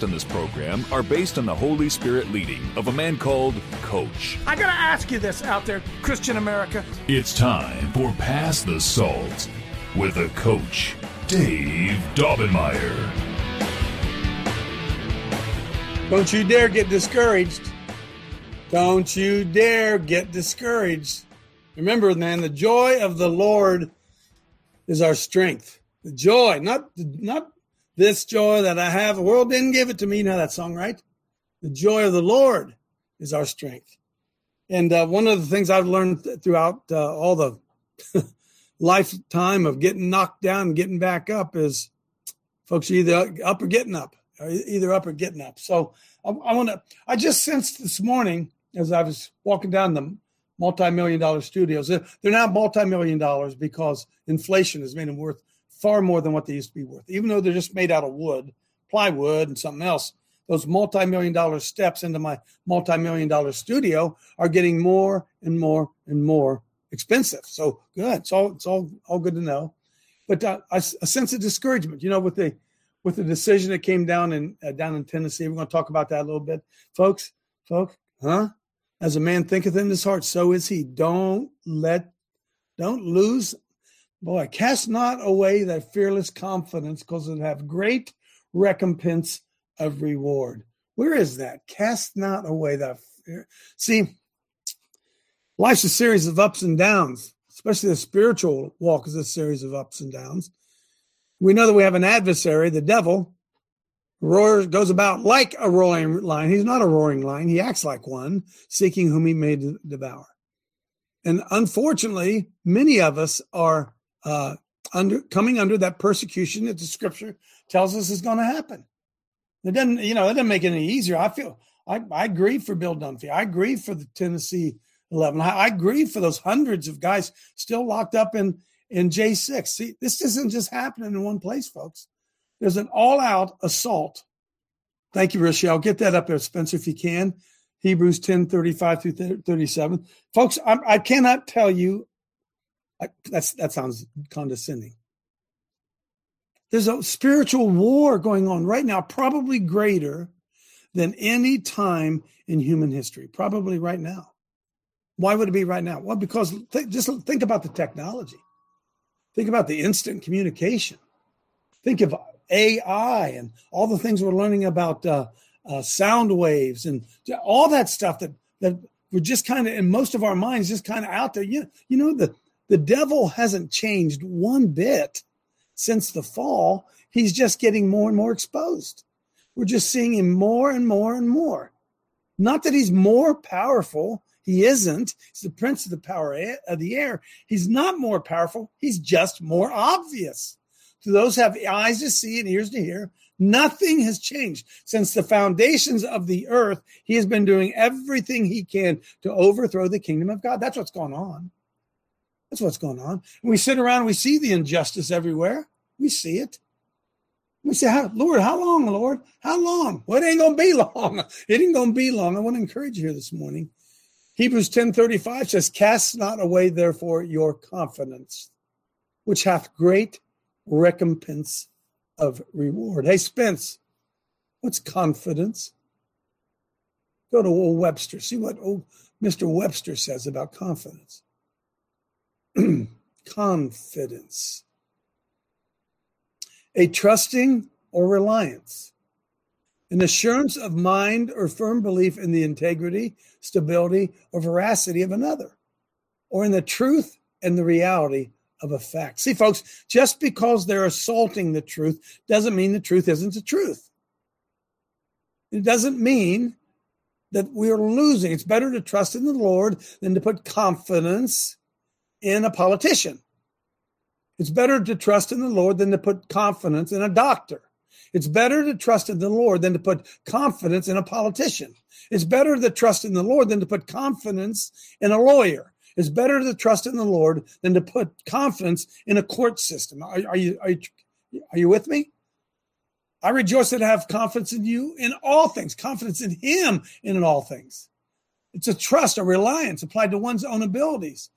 in this program are based on the Holy Spirit leading of a man called Coach. I gotta ask you this out there, Christian America. It's time for Pass the Salt with a coach, Dave Daubenmire. Don't you dare get discouraged. Don't you dare get discouraged. Remember, man, the joy of the Lord is our strength. The joy, not not this joy that I have. The world didn't give it to me. You know that song, right? The joy of the Lord is our strength. And uh, one of the things I've learned th- throughout uh, all the lifetime of getting knocked down and getting back up is, folks, you're either up or getting up, or either up or getting up. So I, I want to. I just sensed this morning as I was walking down the multi-million dollar studios. They're now multi-million dollars because inflation has made them worth far more than what they used to be worth. Even though they're just made out of wood, plywood, and something else, those multi-million dollar steps into my multi-million dollar studio are getting more and more and more expensive. So good. It's all it's all all good to know. But uh, I, a sense of discouragement, you know, with the with the decision that came down in uh, down in Tennessee. We're going to talk about that a little bit, folks. Folks, huh? As a man thinketh in his heart, so is he. Don't let, don't lose. Boy, cast not away thy fearless confidence, because it have great recompense of reward. Where is that? Cast not away thy fear. See, life's a series of ups and downs, especially the spiritual walk is a series of ups and downs. We know that we have an adversary, the devil, roars, goes about like a roaring lion. He's not a roaring lion. He acts like one, seeking whom he may devour. And unfortunately, many of us are uh, under coming under that persecution that the scripture tells us is going to happen. It doesn't, you know, it doesn't make it any easier. I feel I, I grieve for Bill Dunphy. I grieve for the Tennessee 11. I, I grieve for those hundreds of guys still locked up in in J6. See, this isn't just happening in one place, folks. There's an all out assault. Thank you, Rochelle. Get that up there, Spencer, if you can. Hebrews 10 35 through 37. Folks, I, I cannot tell you, That's, that sounds condescending. There's a spiritual war going on right now, probably greater than any time in human history, probably right now. Why would it be right now? Well, because th- just think about the technology. Think about the instant communication. Think of AI and all the things we're learning about uh, uh, sound waves and all that stuff that that we're just kind of in most of our minds just kind of out there. You, you know the the devil hasn't changed one bit since the fall. He's just getting more and more exposed. We're just seeing him more and more and more. Not that he's more powerful. He isn't. He's the prince of the power of the air. He's not more powerful. He's just more obvious. To those who have eyes to see and ears to hear, nothing has changed. Since the foundations of the earth, he has been doing everything he can to overthrow the kingdom of God. That's what's going on. That's what's going on. we sit around, we see the injustice everywhere. We see it. We say, how, Lord, how long, Lord? How long? Well, it ain't going to be long. It ain't going to be long. I want to encourage you here this morning. Hebrews 10.35 says, Cast not away, therefore, your confidence, which hath great recompense of reward. Hey, Spence, what's confidence? Go to old Webster. See what old Mr. Webster says about confidence. confidence. A trusting or reliance, an assurance of mind or firm belief in the integrity, stability, or veracity of another, or in the truth and the reality of a fact. See, folks, just because they're assaulting the truth doesn't mean the truth isn't the truth. It doesn't mean that we are losing. It's better to trust in the Lord than to put confidence in a politician. It's better to trust in the Lord than to put confidence in a doctor. It's better to trust in the Lord than to put confidence in a politician. It's better to trust in the Lord than to put confidence in a lawyer. It's better to trust in the Lord than to put confidence in a court system. Are, are you, are, you, are you with me? I rejoice that I have confidence in you in all things, confidence in Him in all things. It's a trust, a reliance applied to one's own abilities,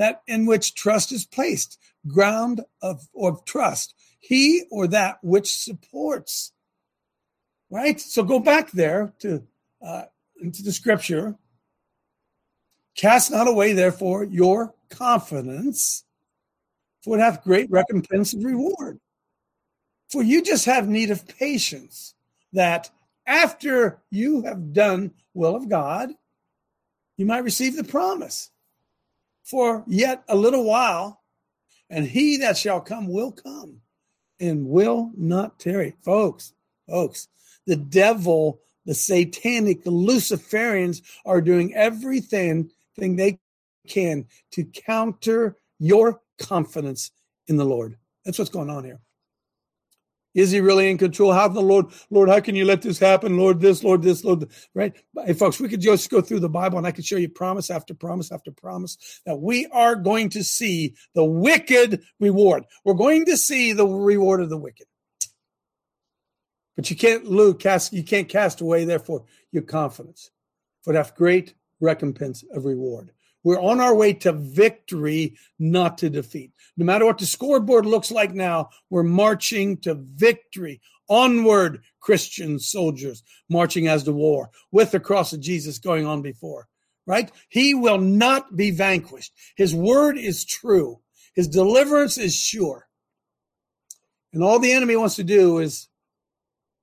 that in which trust is placed, ground of, of trust, he or that which supports. Right? So go back there to uh, into the scripture. Cast not away, therefore, your confidence, for it hath great recompense and reward. For you just have need of patience, that after you have done will of God, you might receive the promise. For yet a little while, and he that shall come will come and will not tarry. Folks, folks, the devil, the satanic, the Luciferians are doing everything thing they can to counter your confidence in the Lord. That's what's going on here. Is he really in control? How can the Lord, Lord, how can you let this happen? Lord, this, Lord, this, Lord, right? Hey, folks, we could just go through the Bible and I could show you promise after promise after promise that we are going to see the wicked reward. We're going to see the reward of the wicked. But you can't lose, cast, you can't cast away, therefore, your confidence. For that great recompense of reward. We're on our way to victory, not to defeat. No matter what the scoreboard looks like now, we're marching to victory. Onward, Christian soldiers marching as the war with the cross of Jesus going on before, right? He will not be vanquished. His word is true. His deliverance is sure. And all the enemy wants to do is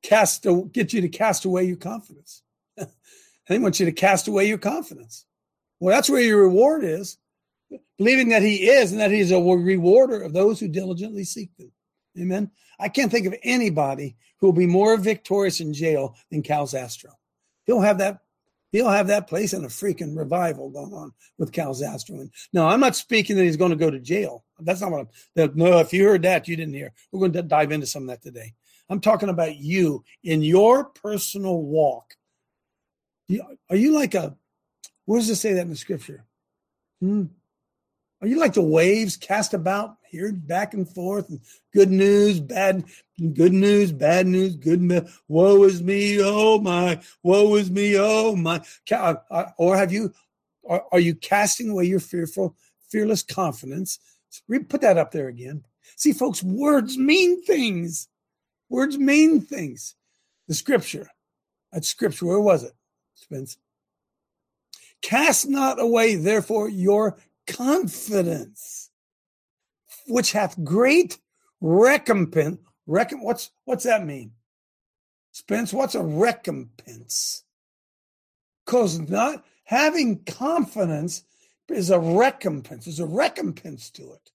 cast, get you to cast away your confidence. he wants you to cast away your confidence. Well, that's where your reward is. Believing that he is and that he's a rewarder of those who diligently seek Him. Amen. I can't think of anybody who will be more victorious in jail than Cal Zastrow. He'll have that he'll have that place in a freaking revival going on with Cal Zastrow. And no, I'm not speaking that he's going to go to jail. That's not what I'm. No, if you heard that, you didn't hear. We're going to dive into some of that today. I'm talking about you in your personal walk. Are you like a where does it say that in the scripture? Hmm. Are you like the waves cast about here, back and forth, and good news, bad, good news, bad news, good news. Woe is me, oh my! Woe is me, oh my! Uh, uh, or have you? Are, are you casting away your fearful, fearless confidence? Put that up there again. See, folks, words mean things. Words mean things. The scripture. That scripture. Where was it, Spence? Cast not away, therefore, your confidence, which hath great recompense. Recom- what's what's that mean? Spence, what's a recompense? Because not having confidence is a recompense. There's a recompense to it.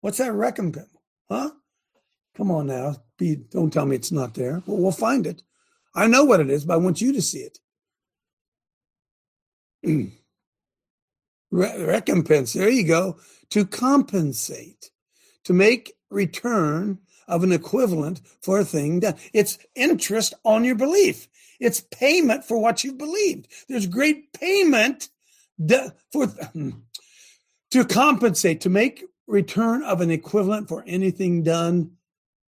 What's that recompense? Huh? Come on now. Be, don't tell me it's not there. Well, we'll find it. I know what it is, but I want you to see it. recompense, there you go, to compensate, to make return of an equivalent for a thing done. It's interest on your belief. It's payment for what you've believed. There's great payment for to compensate, to make return of an equivalent for anything done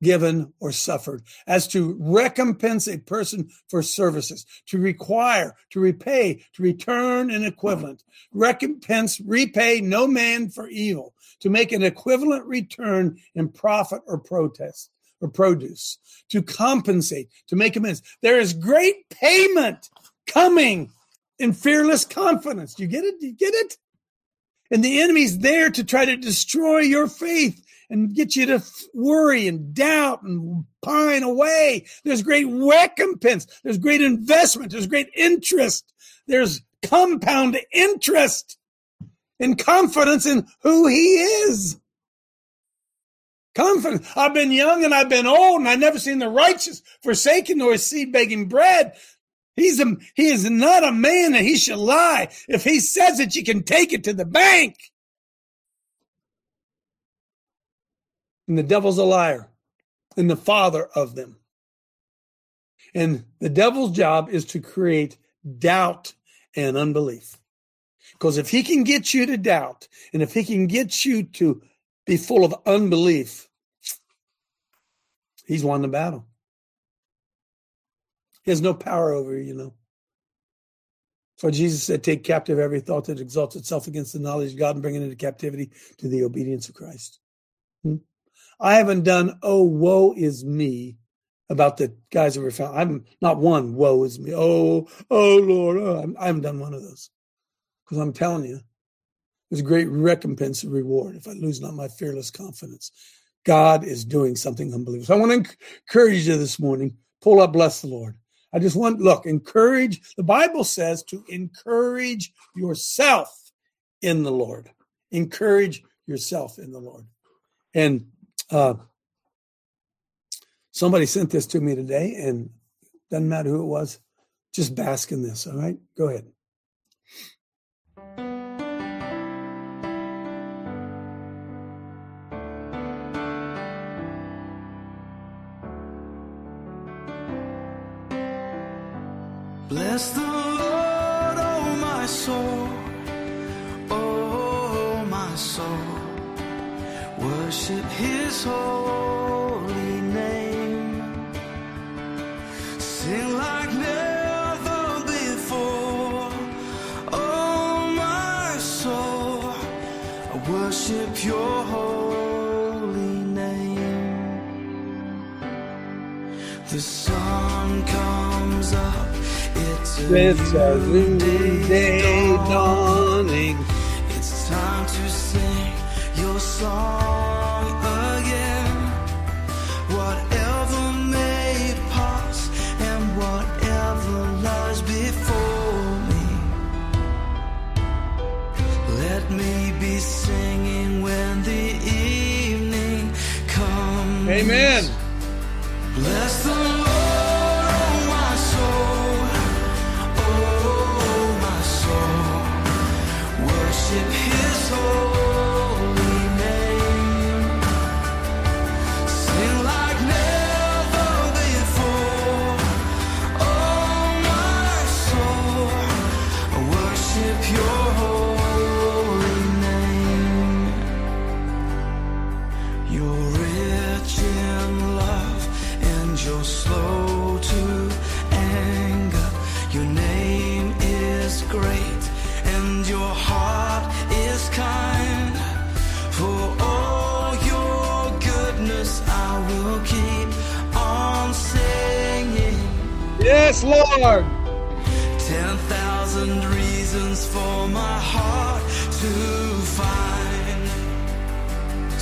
given, or suffered, as to recompense a person for services, to require, to repay, to return an equivalent, recompense, repay no man for evil, to make an equivalent return in profit or protest or produce, to compensate, to make amends. There is great payment coming in fearless confidence. You get it? You get it? And the enemy's there to try to destroy your faith and get you to worry and doubt and pine away. There's great recompense. There's great investment. There's great interest. There's compound interest in confidence in who he is. Confidence. I've been young and I've been old and I've never seen the righteous forsaken nor his seed begging bread. He's a, he is not a man that he should lie. If he says it, you can take it to the bank. And the devil's a liar and the father of them. And the devil's job is to create doubt and unbelief. Because if he can get you to doubt and if he can get you to be full of unbelief, he's won the battle. He has no power over you, you know. So Jesus said, Take captive every thought that exalts itself against the knowledge of God and bring it into captivity to the obedience of Christ. I haven't done, oh, woe is me about the guys that were found. I'm not one, woe is me. Oh, oh, Lord. Oh, I haven't done one of those. Because I'm telling you, there's a great recompense and reward if I lose not my fearless confidence. God is doing something unbelievable. So I want to encourage you this morning. Pull up, bless the Lord. I just want, look, encourage. The Bible says to encourage yourself in the Lord. Encourage yourself in the Lord. And uh, somebody sent this to me today, and doesn't matter who it was, just bask in this. All right, go ahead. Bless the Lord, oh my soul, oh my soul. Worship his holy name. Sing like never before, oh my soul. I worship your holy name. The sun comes up. It's a, new day dawning.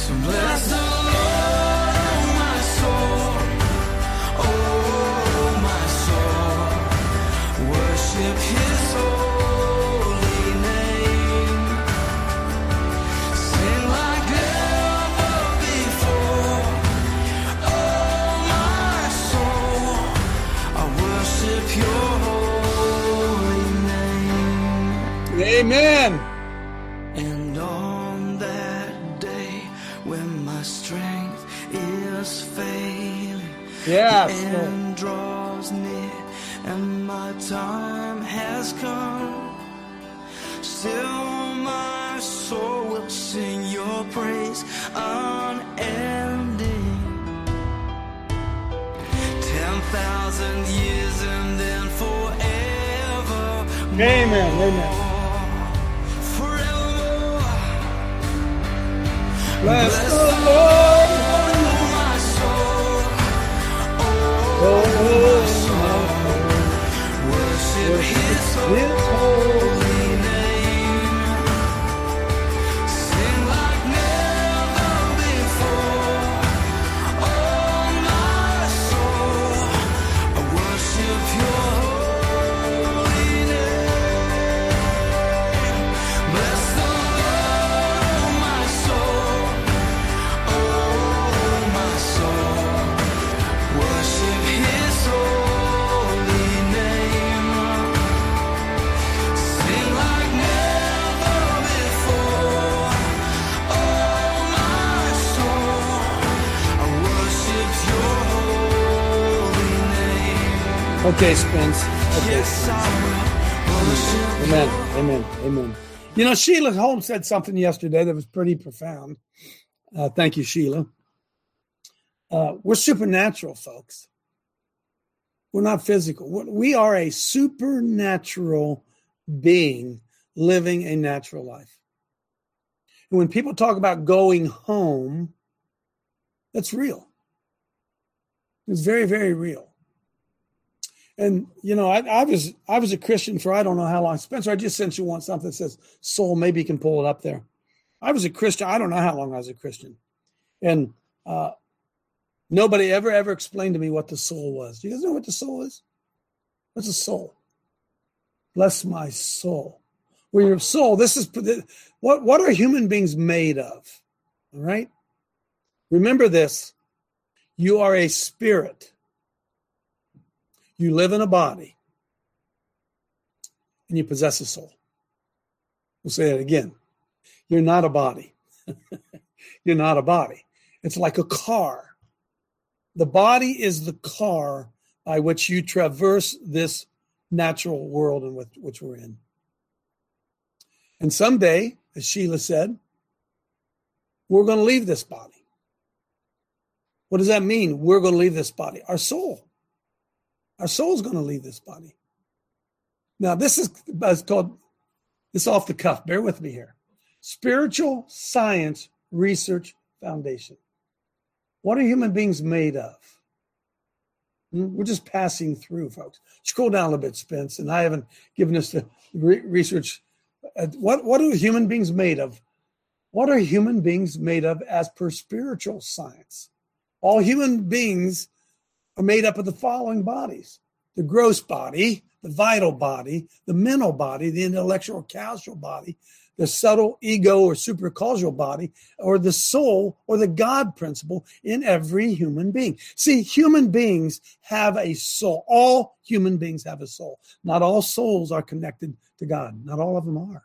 So bless Okay, Spence. Okay. Amen. Amen. Amen. You know, Sheila Holmes said something yesterday that was pretty profound. Uh, thank you, Sheila. Uh, we're supernatural, folks. We're not physical. We're- We are a supernatural being living a natural life. And when people talk about going home, that's real. It's very, very real. And you know, I, I was I was a Christian for I don't know how long. Spencer, I just sent you one something that says soul. Maybe you can pull it up there. I was a Christian. I don't know how long I was a Christian, and uh, nobody ever ever explained to me what the soul was. Do you guys know what the soul is? What's a soul? Bless my soul. Well, your soul. This is what what are human beings made of? All right. Remember this. You are a spirit. You live in a body and you possess a soul. We'll say that again. You're not a body. You're not a body. It's like a car. The body is the car by which you traverse this natural world in which, which we're in. And someday, as Sheila said, we're going to leave this body. What does that mean? We're going to leave this body. Our soul. Our soul's going to leave this body. Now, this is called this off the cuff. Bear with me here. Spiritual Science Research Foundation. What are human beings made of? Hmm, We're just passing through, folks. Scroll down a little bit, Spence, and I haven't given us the re- research. Uh, what what are human beings made of? What are human beings made of as per spiritual science? All human beings are made up of the following bodies the gross body, the vital body, the mental body, the intellectual causal body, the subtle ego or supercausal body, or the soul or the God principle in every human being. See, human beings have a soul. All human beings have a soul. Not all souls are connected to God. Not all of them are.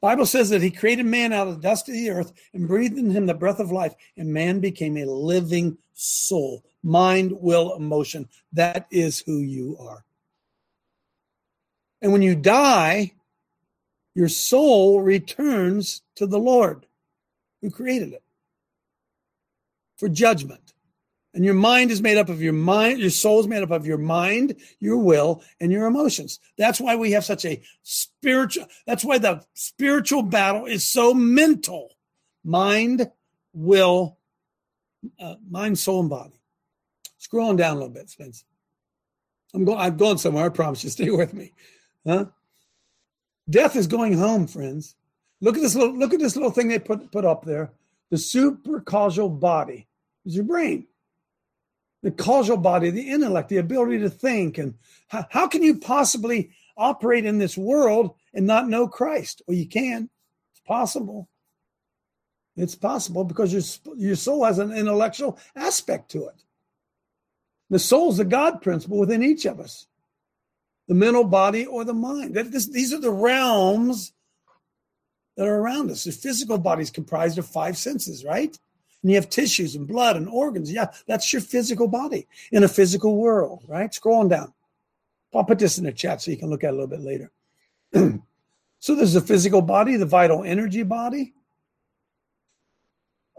Bible says that he created man out of the dust of the earth and breathed in him the breath of life, and man became a living soul, mind, will, emotion. That is who you are. And when you die, your soul returns to the Lord who created it for judgment. And your mind is made up of your mind, your soul is made up of your mind, your will, and your emotions. That's why we have such a spiritual, that's why the spiritual battle is so mental mind, will, uh, mind, soul, and body. Scrolling down a little bit, Spence. I'm going, I'm going somewhere, I promise you. Stay with me. Huh? Death is going home, friends. Look at this little look at this little thing they put put up there. The supercausal body is your brain. The causal body, the intellect, the ability to think. And how, how can you possibly operate in this world and not know Christ? Well, you can. It's possible. It's possible because your, your soul has an intellectual aspect to it. The soul is the God principle within each of us the mental body or the mind. That this, these are the realms that are around us. The physical body is comprised of five senses, right? And you have tissues and blood and organs. Yeah, that's your physical body in a physical world, right? Scrolling down. I'll put this in the chat so you can look at it a little bit later. so there's the physical body, the vital energy body.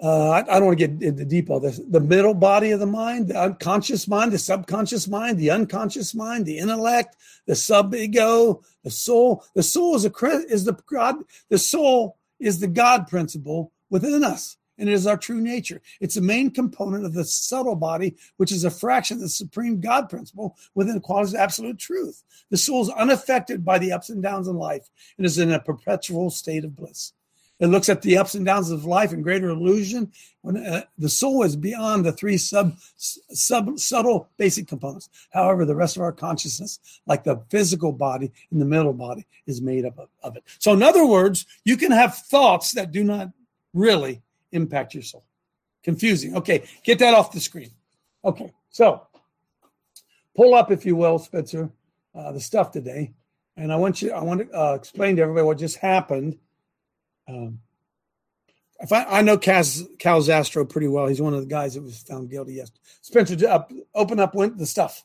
Uh, I, I don't want to get into deep all this. The middle body of the mind, the unconscious mind, the subconscious mind, the unconscious mind, the intellect, the sub ego, the soul. The soul is a is the God. The soul is the God principle within us, and it is our true nature. It's a main component of the subtle body, which is a fraction of the supreme God principle within the qualities of absolute truth. The soul is unaffected by the ups and downs in life and is in a perpetual state of bliss. It looks at the ups and downs of life in greater illusion. When uh, the soul is beyond the three sub, sub subtle basic components. However, the rest of our consciousness, like the physical body and the mental body, is made up of, of it. So, in other words, you can have thoughts that do not really impact your soul. Confusing. Okay, get that off the screen. Okay, so pull up, if you will, Spencer, uh, the stuff today, and I want you. I want to uh, explain to everybody what just happened um, if I, I know Cal Zastrow pretty well. He's one of the guys that was found guilty yesterday. Spencer, up, open up the stuff.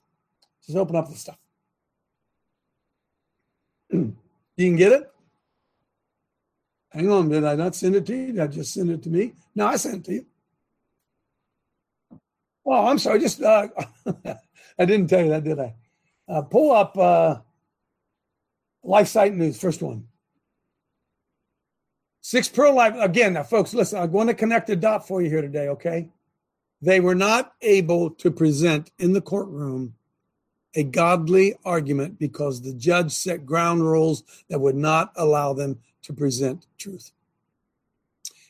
Just open up the stuff. you can get it? Hang on, did I not send it to you? Did I just send it to me? No, I sent it to you. Oh, I'm sorry. Just uh, I didn't tell you that, did I? Uh, pull up uh, Life Site News, first one. Six Pro Life again. Now, folks, listen. I'm going to connect a dot for you here today. Okay, they were not able to present in the courtroom a godly argument because the judge set ground rules that would not allow them to present truth.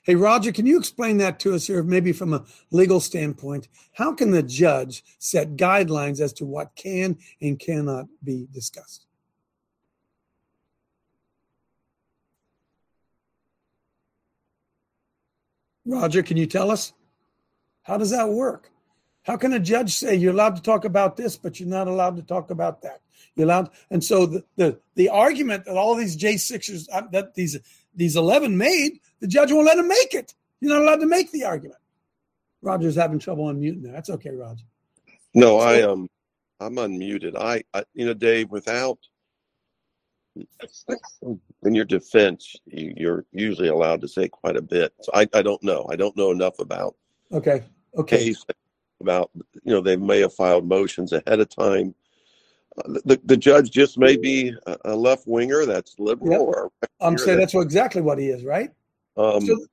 Hey, Roger, can you explain that to us here, maybe from a legal standpoint? How can the judge set guidelines as to what can and cannot be discussed? Roger, can you tell us? How does that work? How can a judge say you're allowed to talk about this, but you're not allowed to talk about that? You're allowed, and so the the, the argument that all these J sixers uh, that these these eleven made, the judge won't let them make it. You're not allowed to make the argument. Roger's having trouble unmuting there. That's okay, Roger. No, I um, I'm unmuted. I, I you know, Dave, without in your defense, you, you're usually allowed to say quite a bit. So I, I don't know. I don't know enough about Okay. Okay. case about you know they may have filed motions ahead of time. Uh, the the judge just may be a, a left winger that's liberal Yep. or I'm saying that's exactly what he is, right? um, So-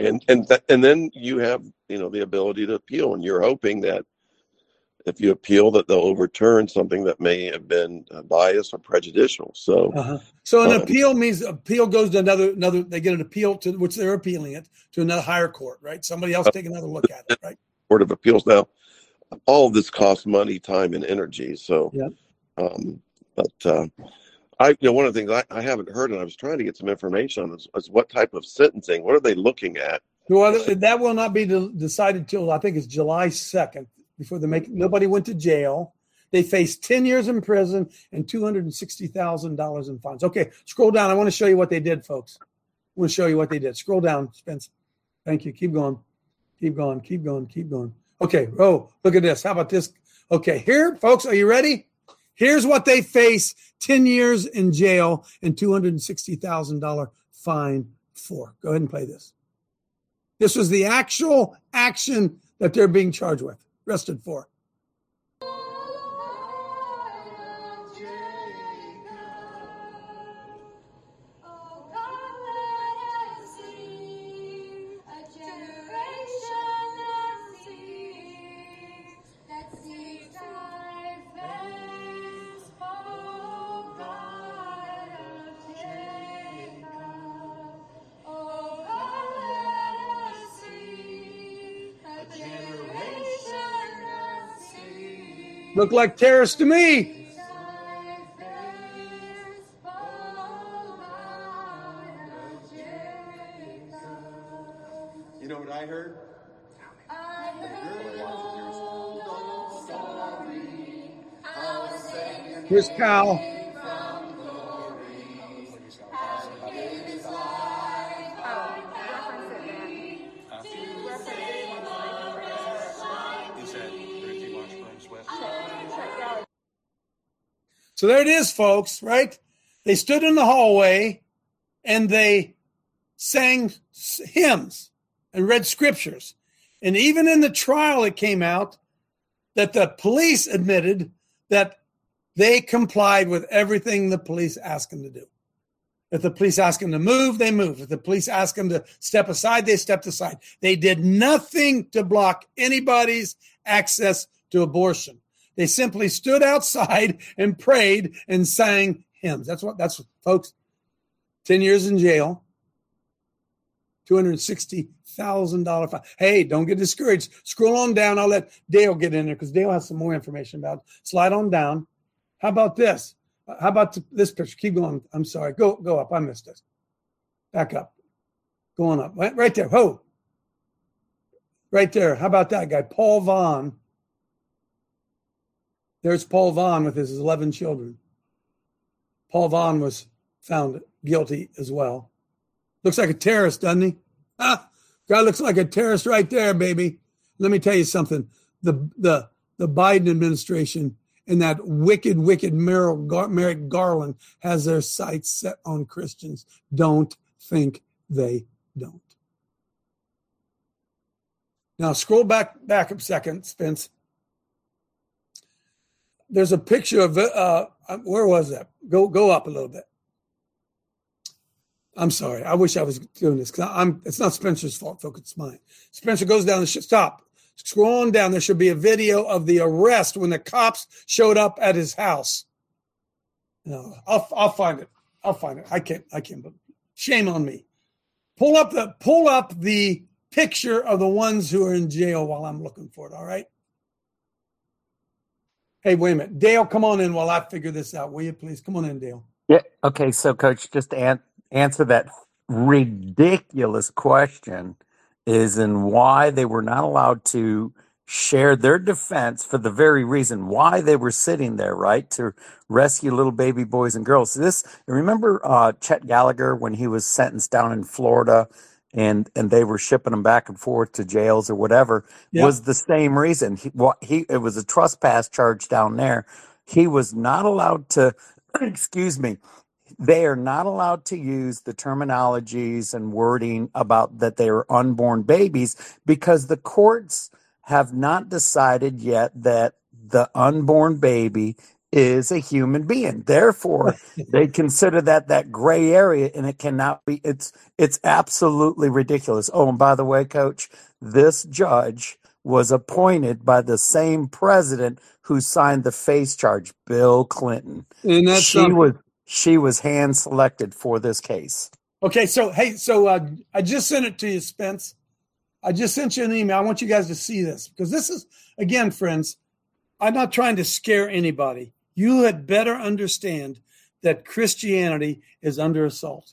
and and that, and then you have you know the ability to appeal, and you're hoping that if you appeal that they'll overturn something that may have been uh, biased or prejudicial. So Uh-huh. So an Um, appeal means appeal goes to another another. They get an appeal to which they're appealing it to another higher court, right? Somebody else take another look at it, right? Court of Appeals now, all of this costs money, time, and energy. So, yeah um, but uh, I, you know, one of the things I, I haven't heard, and I was trying to get some information on is, is what type of sentencing. What are they looking at? Well, that will not be decided till I think it's July second before they make. Nobody went to jail. They faced ten years in prison and two hundred and sixty thousand dollars in fines. Okay, scroll down. I want to show you what they did, folks. I want to show you what they did. Scroll down, Spence. Thank you. Keep going. Keep going. Keep going. Keep going. Okay. Oh, look at this. How about this? Okay, here, folks. Are you ready? Here's what they face: ten years in jail and two hundred and sixty thousand dollar fine for. Go ahead and play this. This was the actual action that they're being charged with, arrested for. Look like terrorists to me. You know what I heard? Here's Cal. So there it is, folks, right? They stood in the hallway and they sang hymns and read scriptures. And even in the trial, it came out that the police admitted that they complied with everything the police asked them to do. If the police asked them to move, they moved. If the police asked them to step aside, they stepped aside. They did nothing to block anybody's access to abortion. They simply stood outside and prayed and sang hymns. That's what that's what, folks. 10 years in jail, $260,000 fine. Hey, don't get discouraged. Scroll on down. I'll let Dale get in there because Dale has some more information about it. Slide on down. How about this? How about this picture? Keep going. I'm sorry. Go go up. I missed this. Back up. Go on up. Right, right there. Ho. Right there. How about that guy? Paul Vaughn. There's Paul Vaughn with his 11 children. Paul Vaughn was found guilty as well. Looks like a terrorist, doesn't he? Ah, guy looks like a terrorist right there, baby. Let me tell you something. The the the Biden administration and that wicked, wicked Merrick Garland has their sights set on Christians. Don't think they don't. Now scroll back back a second, Spence. There's a picture of uh, where was that? Go go up a little bit. I'm sorry. I wish I was doing this because I'm. It's not Spencer's fault, folks. It's mine. Spencer goes down the sh- stop. Scrolling down, there should be a video of the arrest when the cops showed up at his house. No, I'll I'll find it. I'll find it. I can't. I can't. But shame on me. Pull up the pull up the picture of the ones who are in jail while I'm looking for it. All right. Hey, wait a minute, Dale. Come on in while I figure this out, will you please? Come on in, Dale. Yeah. Okay. So, Coach, just an- answer that ridiculous question is in why they were not allowed to share their defense for the very reason why they were sitting there, right? To rescue little baby boys and girls. This remember uh, Chet Gallagher when he was sentenced down in Florida and and they were shipping them back and forth to jails or whatever yep. was the same reason. He, what he it was a trespass charge down there. He was not allowed to excuse me they are not allowed to use the terminologies and wording about that they are unborn babies because the courts have not decided yet that the unborn baby is a human being. Therefore, they consider that that gray area and it cannot be it's it's absolutely ridiculous. Oh, and by the way, coach, this judge was appointed by the same president who signed the face charge, Bill Clinton. And that's she was she was hand selected for this case. Okay, so hey, so uh, I just sent it to you, Spence. I just sent you an email. I want you guys to see this because this is again, friends. I'm not trying to scare anybody. You had better understand that Christianity is under assault.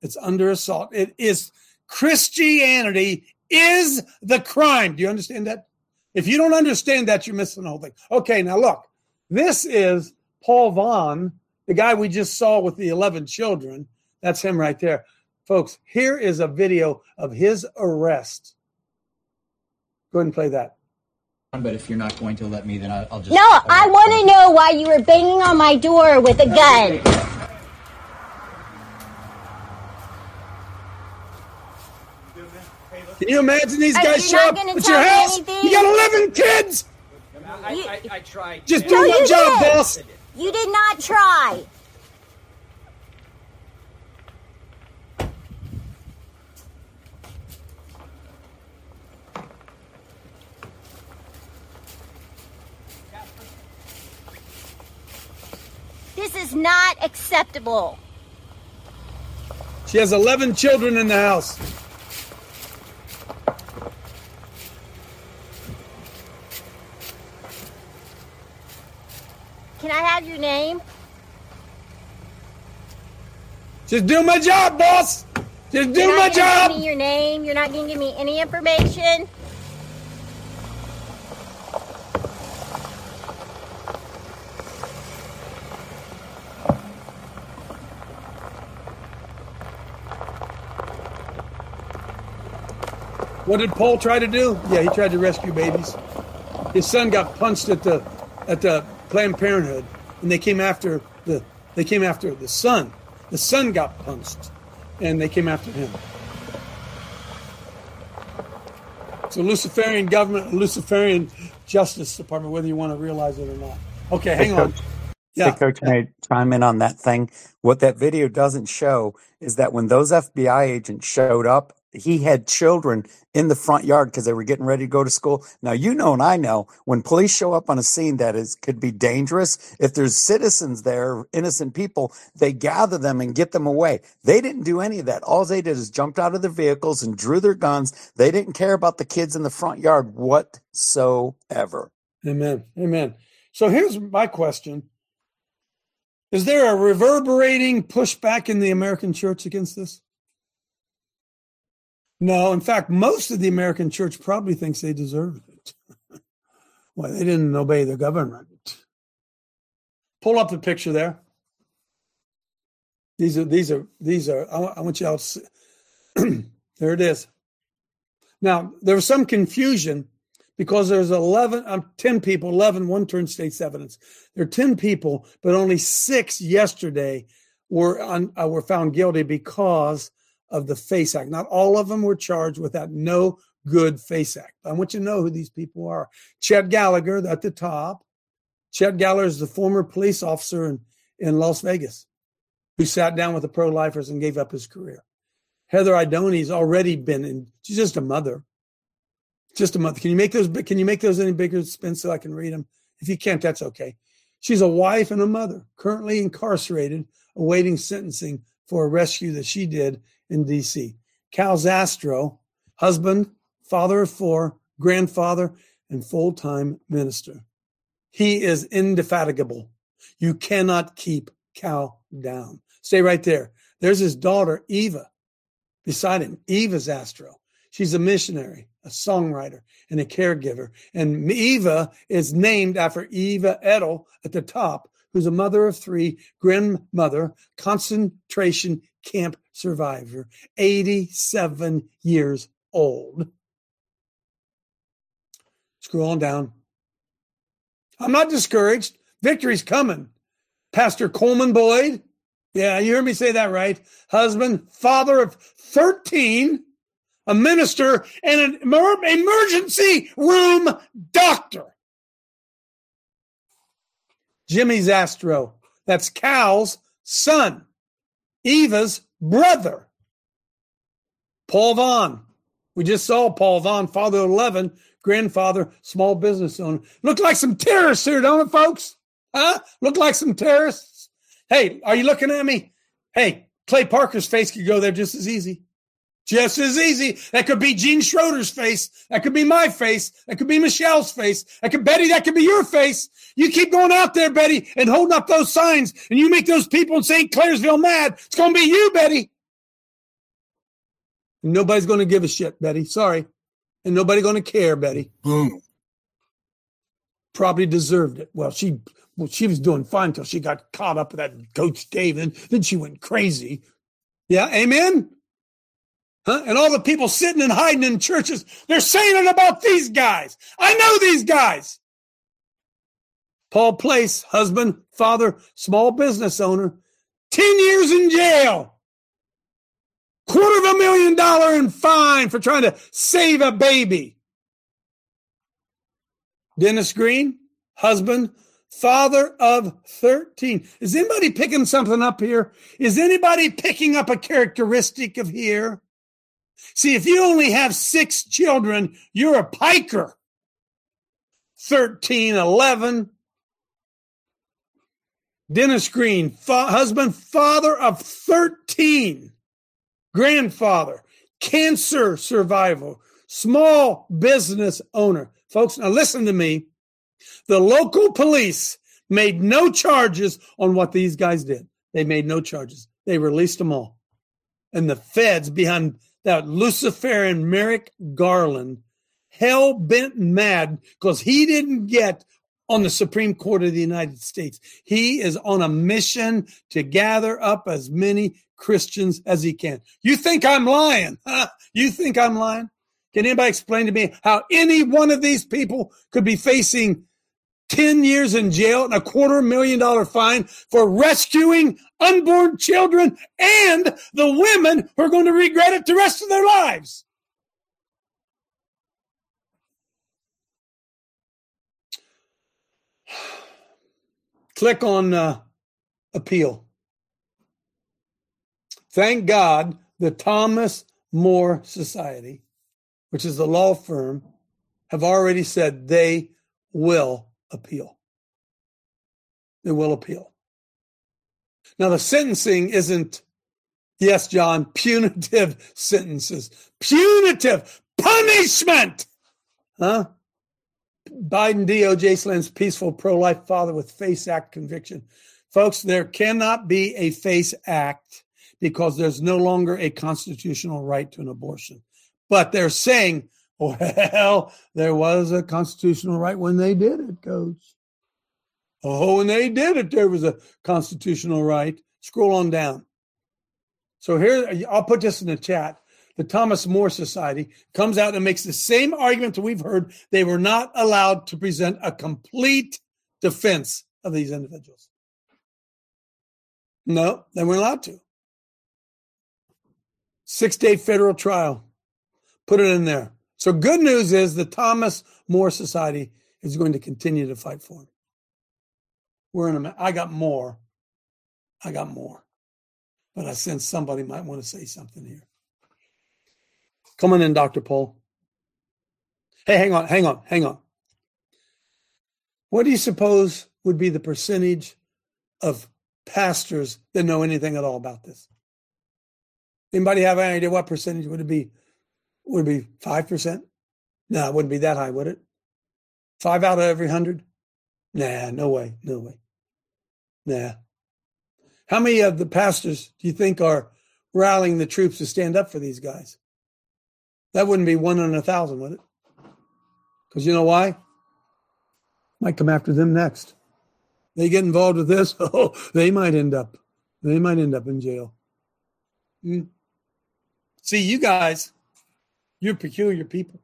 It's under assault. It is Christianity is the crime. Do you understand that? If you don't understand that, you're missing the whole thing. Okay, now look, this is Paul Vaughn the guy we just saw with the 11 children, that's him right there. Folks, here is a video of his arrest. Go ahead and play that. But if you're not going to let me, then I'll just. No, I'll I want to know why you were banging on my door with a gun. Can you imagine these guys show up at your house? Anything? You got 11 kids! I, I, I, tried. Just do no, my job, did. boss. You did not try. Is not acceptable. She has 11 children in the house. Can I have your name? Just do my job, boss. Just do You're my job. Give me your name. You're not going to give me any information. What did Paul try to do? Yeah, he tried to rescue babies. His son got punched at the at the Planned Parenthood, and they came after the they came after the son. The son got punched, and they came after him. So Luciferian government, Luciferian Justice Department, whether you want to realize it or not. Okay, hang hey, on. Yeah. Hey, Coach, may I chime in on that thing? What that video doesn't show is that when those FBI agents showed up he had children in the front yard because they were getting ready to go to school. Now, you know, and I know when police show up on a scene that is could be dangerous. If there's citizens there, innocent people, they gather them and get them away. They didn't do any of that. All they did is jumped out of their vehicles and drew their guns. They didn't care about the kids in the front yard whatsoever. Amen. Amen. So here's my question. Is there a reverberating pushback in the American church against this? No, in fact, most of the American church probably thinks they deserve it. Why they didn't obey the government. Pull up the picture there. These are these are these are. I, want you all to see. there it is. Now there was some confusion because there's 11, um, 10 people, 11, one turned state's evidence. There are 10 people, but only six yesterday were, un, uh, were found guilty because of the FACE Act. Not all of them were charged with that no good FACE Act. I want you to know who these people are. Chet Gallagher at the top. Chet Gallagher is the former police officer in, in Las Vegas who sat down with the pro lifers and gave up his career. Heather Idoni's already been in, she's just a mother. Just a mother. Can you make those can you make those any bigger, Spence, so I can read them? If you can't, that's okay. She's a wife and a mother, currently incarcerated, awaiting sentencing for a rescue that she did in DC. Cal Zastrow, husband, father of four, grandfather, and full time minister. He is indefatigable. You cannot keep Cal down. Stay right there. There's his daughter, Eva, beside him. Eva Zastrow. She's a missionary, a songwriter, and a caregiver. And Eva is named after Eva Edl at the top, who's a mother of three, grandmother, concentration camp survivor, 87 years old. Scroll on down. I'm not discouraged. Victory's coming. Pastor Coleman Boyd. Yeah, you heard me say that right. Husband, father of 13, a minister, and an emergency room doctor. Jimmy Zastrow. That's Cal's son, Eva's brother. Paul Vaughn. We just saw Paul Vaughn, father of 11, grandfather, small business owner. Look like some terrorists here, don't it, folks? Huh? Look like some terrorists? Hey, are you looking at me? Hey, Clay Parker's face could go there just as easy. Just as easy. That could be Gene Schroeder's face. That could be my face. That could be Michelle's face. That could Betty. That could be your face. You keep going out there, Betty, and holding up those signs, and you make those people in St. Clairsville mad. It's going to be you, Betty. Nobody's going to give a shit, Betty. Sorry. And nobody going to care, Betty. Boom. Probably deserved it. Well, she well, she was doing fine until she got caught up with that Coach David. Then she went crazy. Yeah, amen. Huh? And all the people sitting and hiding in churches, they're saying it about these guys. I know these guys. Paul Place, husband, father, small business owner, 10 years in jail. Quarter of a million dollar in fine for trying to save a baby. Dennis Green, husband, father of 13. Is anybody picking something up here? Is anybody picking up a characteristic of here? See, if you only have six children, you're a piker. 13, 11. Dennis Green, fa- husband, father of 13 grandfather, cancer survivor, small business owner. Folks, now listen to me. The local police made no charges on what these guys did. They made no charges. They released them all. And the feds behind that Luciferian Merrick Garland, hell bent mad because he didn't get on the Supreme Court of the United States. He is on a mission to gather up as many Christians as he can. You think I'm lying? Huh? You think I'm lying? Can anybody explain to me how any one of these people could be facing 10 years in jail and a quarter million dollar fine for rescuing unborn children and the women who are going to regret it the rest of their lives? Click on uh, appeal. Thank God the Thomas More Society, which is the law firm, have already said they will appeal. They will appeal. Now, the sentencing isn't, yes, John, punitive sentences, punitive punishment. Huh? Biden DOJ slams peaceful pro life father with FACE Act conviction. Folks, there cannot be a FACE Act because there's no longer a constitutional right to an abortion. But they're saying, well, there was a constitutional right when they did it, coach. Oh, when they did it, there was a constitutional right. Scroll on down. So here, I'll put this in the chat. the Thomas More Society comes out and makes the same argument that we've heard. They were not allowed to present a complete defense of these individuals. No, they weren't allowed to. Six day federal trial. Put it in there. So, good news is the Thomas More Society is going to continue to fight for him. We're in a, I got more. I got more. But I sense somebody might want to say something here. Come on in, Dr. Paul. Hey, hang on, hang on, hang on. What do you suppose would be the percentage of pastors that know anything at all about this? Anybody have any idea what percentage would it be? Would be five percent? No, it wouldn't be that high, would it? Five out of every hundred? Nah, no way, no way. Nah. How many of the pastors do you think are rallying the troops to stand up for these guys? That wouldn't be one in a thousand, would it? Because you know why? Might come after them next. They get involved with this, oh, they might end up, they might end up in jail. Hmm. See, you guys, you're peculiar people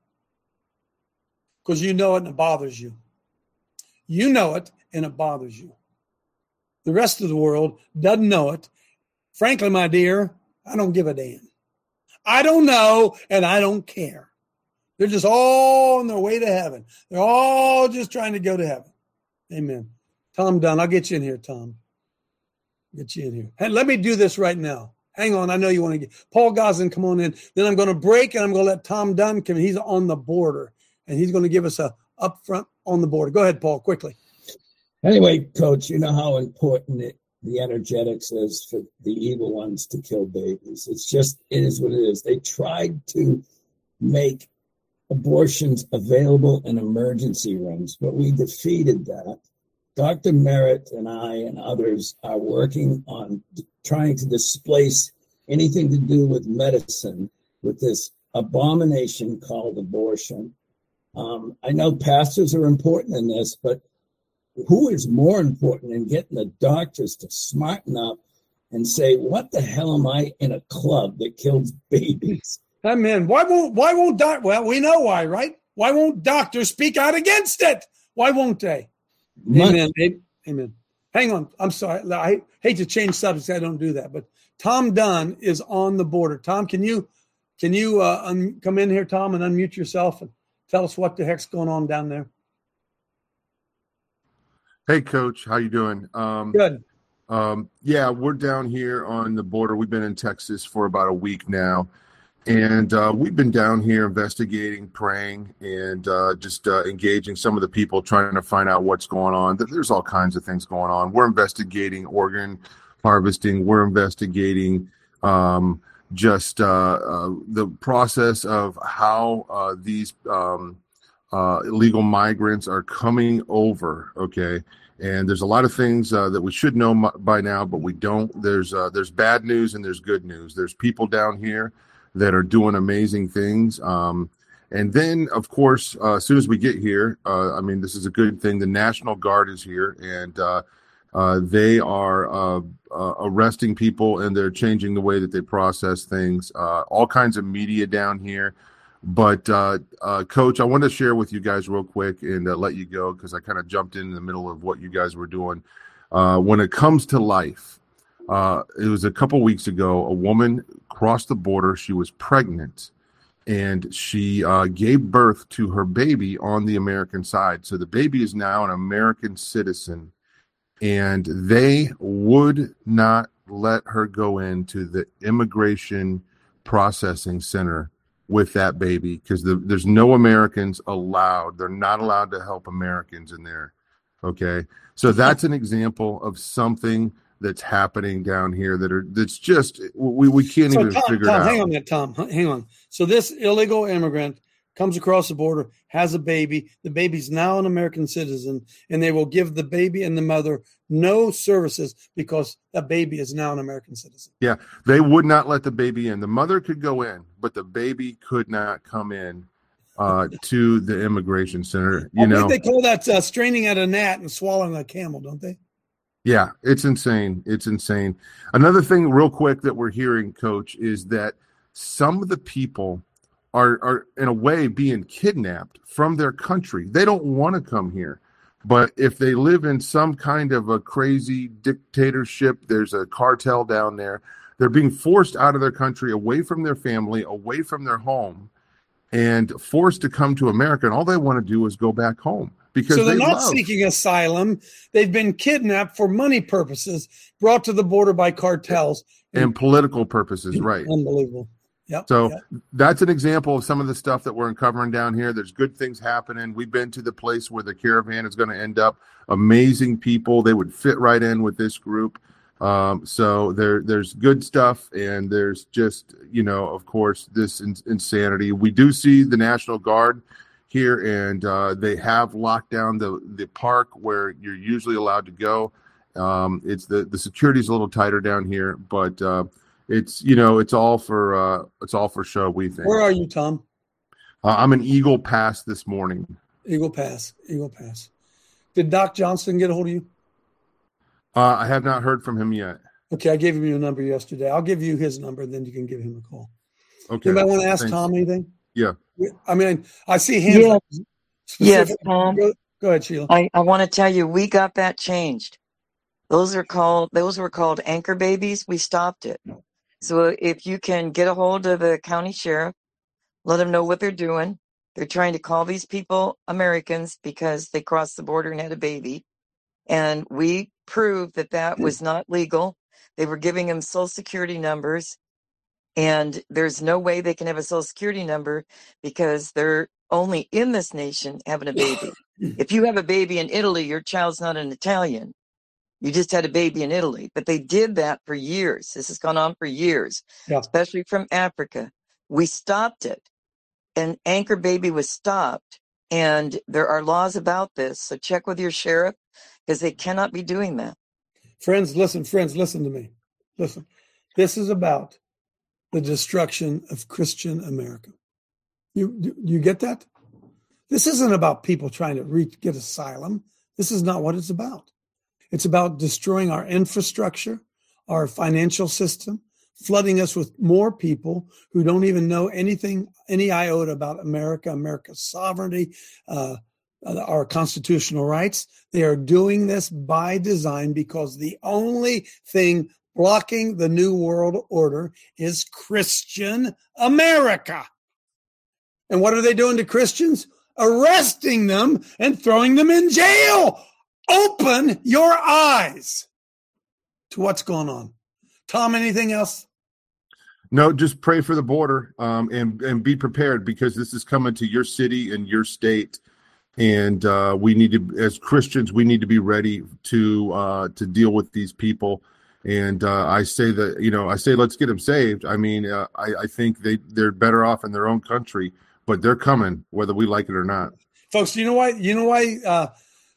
because you know it and it bothers you. You know it and it bothers you. The rest of the world doesn't know it. Frankly, my dear, I don't give a damn. I don't know and I don't care. They're just all on their way to heaven. They're all just trying to go to heaven. Amen. Tom Dunn, I'll get you in here, Tom. Get you in here. Hey, let me do this right now. Hang on. I know you want to get Paul Gosling, come on in. Then I'm going to break and I'm going to let Tom Dunn come. He's on the border and he's going to give us a up front on the border. Go ahead, Paul, quickly. Anyway, coach, you know how important it, the energetics is for the evil ones to kill babies. It's just, it is what it is. They tried to make abortions available in emergency rooms, but we defeated that. Dr. Merritt and I and others are working on trying to displace anything to do with medicine with this abomination called abortion. Um, I know pastors are important in this, but who is more important in getting the doctors to smarten up and say, "What the hell am I in a club that kills babies?" Amen. Why won't Why won't doc? Well, we know why, right? Why won't doctors speak out against it? Why won't they? Amen. Amen. Hang on. I'm sorry. I hate to change subjects. I don't do that. But Tom Dunn is on the border. Tom, can you can you uh, un- come in here, Tom, and unmute yourself and tell us what the heck's going on down there? Hey, Coach, how you doing? Um, Good. Um, yeah, we're down here on the border. We've been in Texas for about a week now, and uh, we've been down here investigating, praying, and uh, just uh, engaging some of the people, trying to find out what's going on. There's all kinds of things going on. We're investigating organ harvesting. We're investigating um, just uh, uh, the process of how uh, these um, illegal migrants are coming over. Okay, and there's a lot of things uh, that we should know by now, but we don't. There's uh, there's bad news and there's good news. There's people down here that are doing amazing things. Um, and then, of course, uh, as soon as we get here, uh, I mean, this is a good thing. The National Guard is here, and uh, uh, they are uh, uh, arresting people and they're changing the way that they process things. All kinds of media down here. But, Coach, I want to share with you guys real quick and let you go because I kind of jumped in, in the middle of what you guys were doing. when it comes to life, it was a couple weeks ago, a woman crossed the border. She was pregnant and she uh, gave birth to her baby on the American side. So the baby is now an American citizen, and they would not let her go into the immigration processing center with that baby because the, there's no Americans allowed. They're not allowed to help Americans in there. Okay, so that's an example of something that's happening down here that are that's just we, we can't So even Tom, figure Tom, it out. hang on that, Tom. Hang on. So this illegal immigrant comes across the border, has a baby. The baby's now an American citizen, and they will give the baby and the mother no services because the baby is now an American citizen. Yeah, they would not let the baby in. The mother could go in, but the baby could not come in uh, to the immigration center. You know, they call that uh, straining at a gnat and swallowing a camel, don't they? Yeah, it's insane. It's insane. Another thing, real quick, that we're hearing, Coach, is that some of the people are are in a way being kidnapped from their country. They don't want to come here. But if they live in some kind of a crazy dictatorship, there's a cartel down there, they're being forced out of their country, away from their family, away from their home, and forced to come to America. And all they want to do is go back home because so they're they not love- seeking asylum. They've been kidnapped for money purposes, brought to the border by cartels. and political purposes, right? Unbelievable. Yep. So yep. that's an example of some of the stuff that we're uncovering down here. There's good things happening. We've been to the place where the caravan is going to end up. Amazing people. They would fit right in with this group. Um, so there, there's good stuff, and there's just, you know, of course, this in- insanity. We do see the National Guard here, and uh, they have locked down the the park where you're usually allowed to go. Um, it's the the security's a little tighter down here, but uh, it's you know it's all for uh, it's all for show. We think. Where are you, Tom? Uh, I'm in Eagle Pass this morning. Eagle Pass. Eagle Pass. Did Doc Johnston get a hold of you? Uh, I have not heard from him yet. Okay, I gave him your number yesterday. I'll give you his number, and then you can give him a call. Okay. Anybody want to ask Thanks. Tom anything? Yeah. I mean, I see hands. Yeah. up Yes, specific- Tom. Go, go ahead, Sheila. I, I want to tell you, we got that changed. Those are called those were called anchor babies. We stopped it. So if you can get a hold of the county sheriff, let them know what they're doing. They're trying to call these people Americans because they crossed the border and had a baby, and we proved that that was not legal. They were giving them social security numbers, and there's no way they can have a social security number because they're only in this nation having a baby. if you have a baby in Italy, your child's not an Italian. You just had a baby in Italy. But they did that for years. This has gone on for years, Yeah. especially from Africa. We stopped it. And Anchor Baby was stopped. And there are laws about this. So check with your sheriff because they cannot be doing that. Friends, listen, friends, listen to me. Listen. This is about the destruction of Christian America. You you, you get that? This isn't about people trying to reach, get asylum. This is not what it's about. It's about destroying our infrastructure, our financial system, flooding us with more people who don't even know anything, any iota about America, America's sovereignty, uh, uh, our constitutional rights. They are doing this by design because the only thing blocking the New World Order is Christian America. And what are they doing to Christians? Arresting them and throwing them in jail. Open your eyes to what's going on. Tom, anything else? No, just pray for the border um, and and be prepared because this is coming to your city and your state, and uh, we need to, as Christians, we need to be ready to uh, to deal with these people. And uh, I say that you know, I say let's get them saved. I mean, uh, I, I think they they're better off in their own country, but they're coming whether we like it or not. Folks, you know why? You know why? Uh,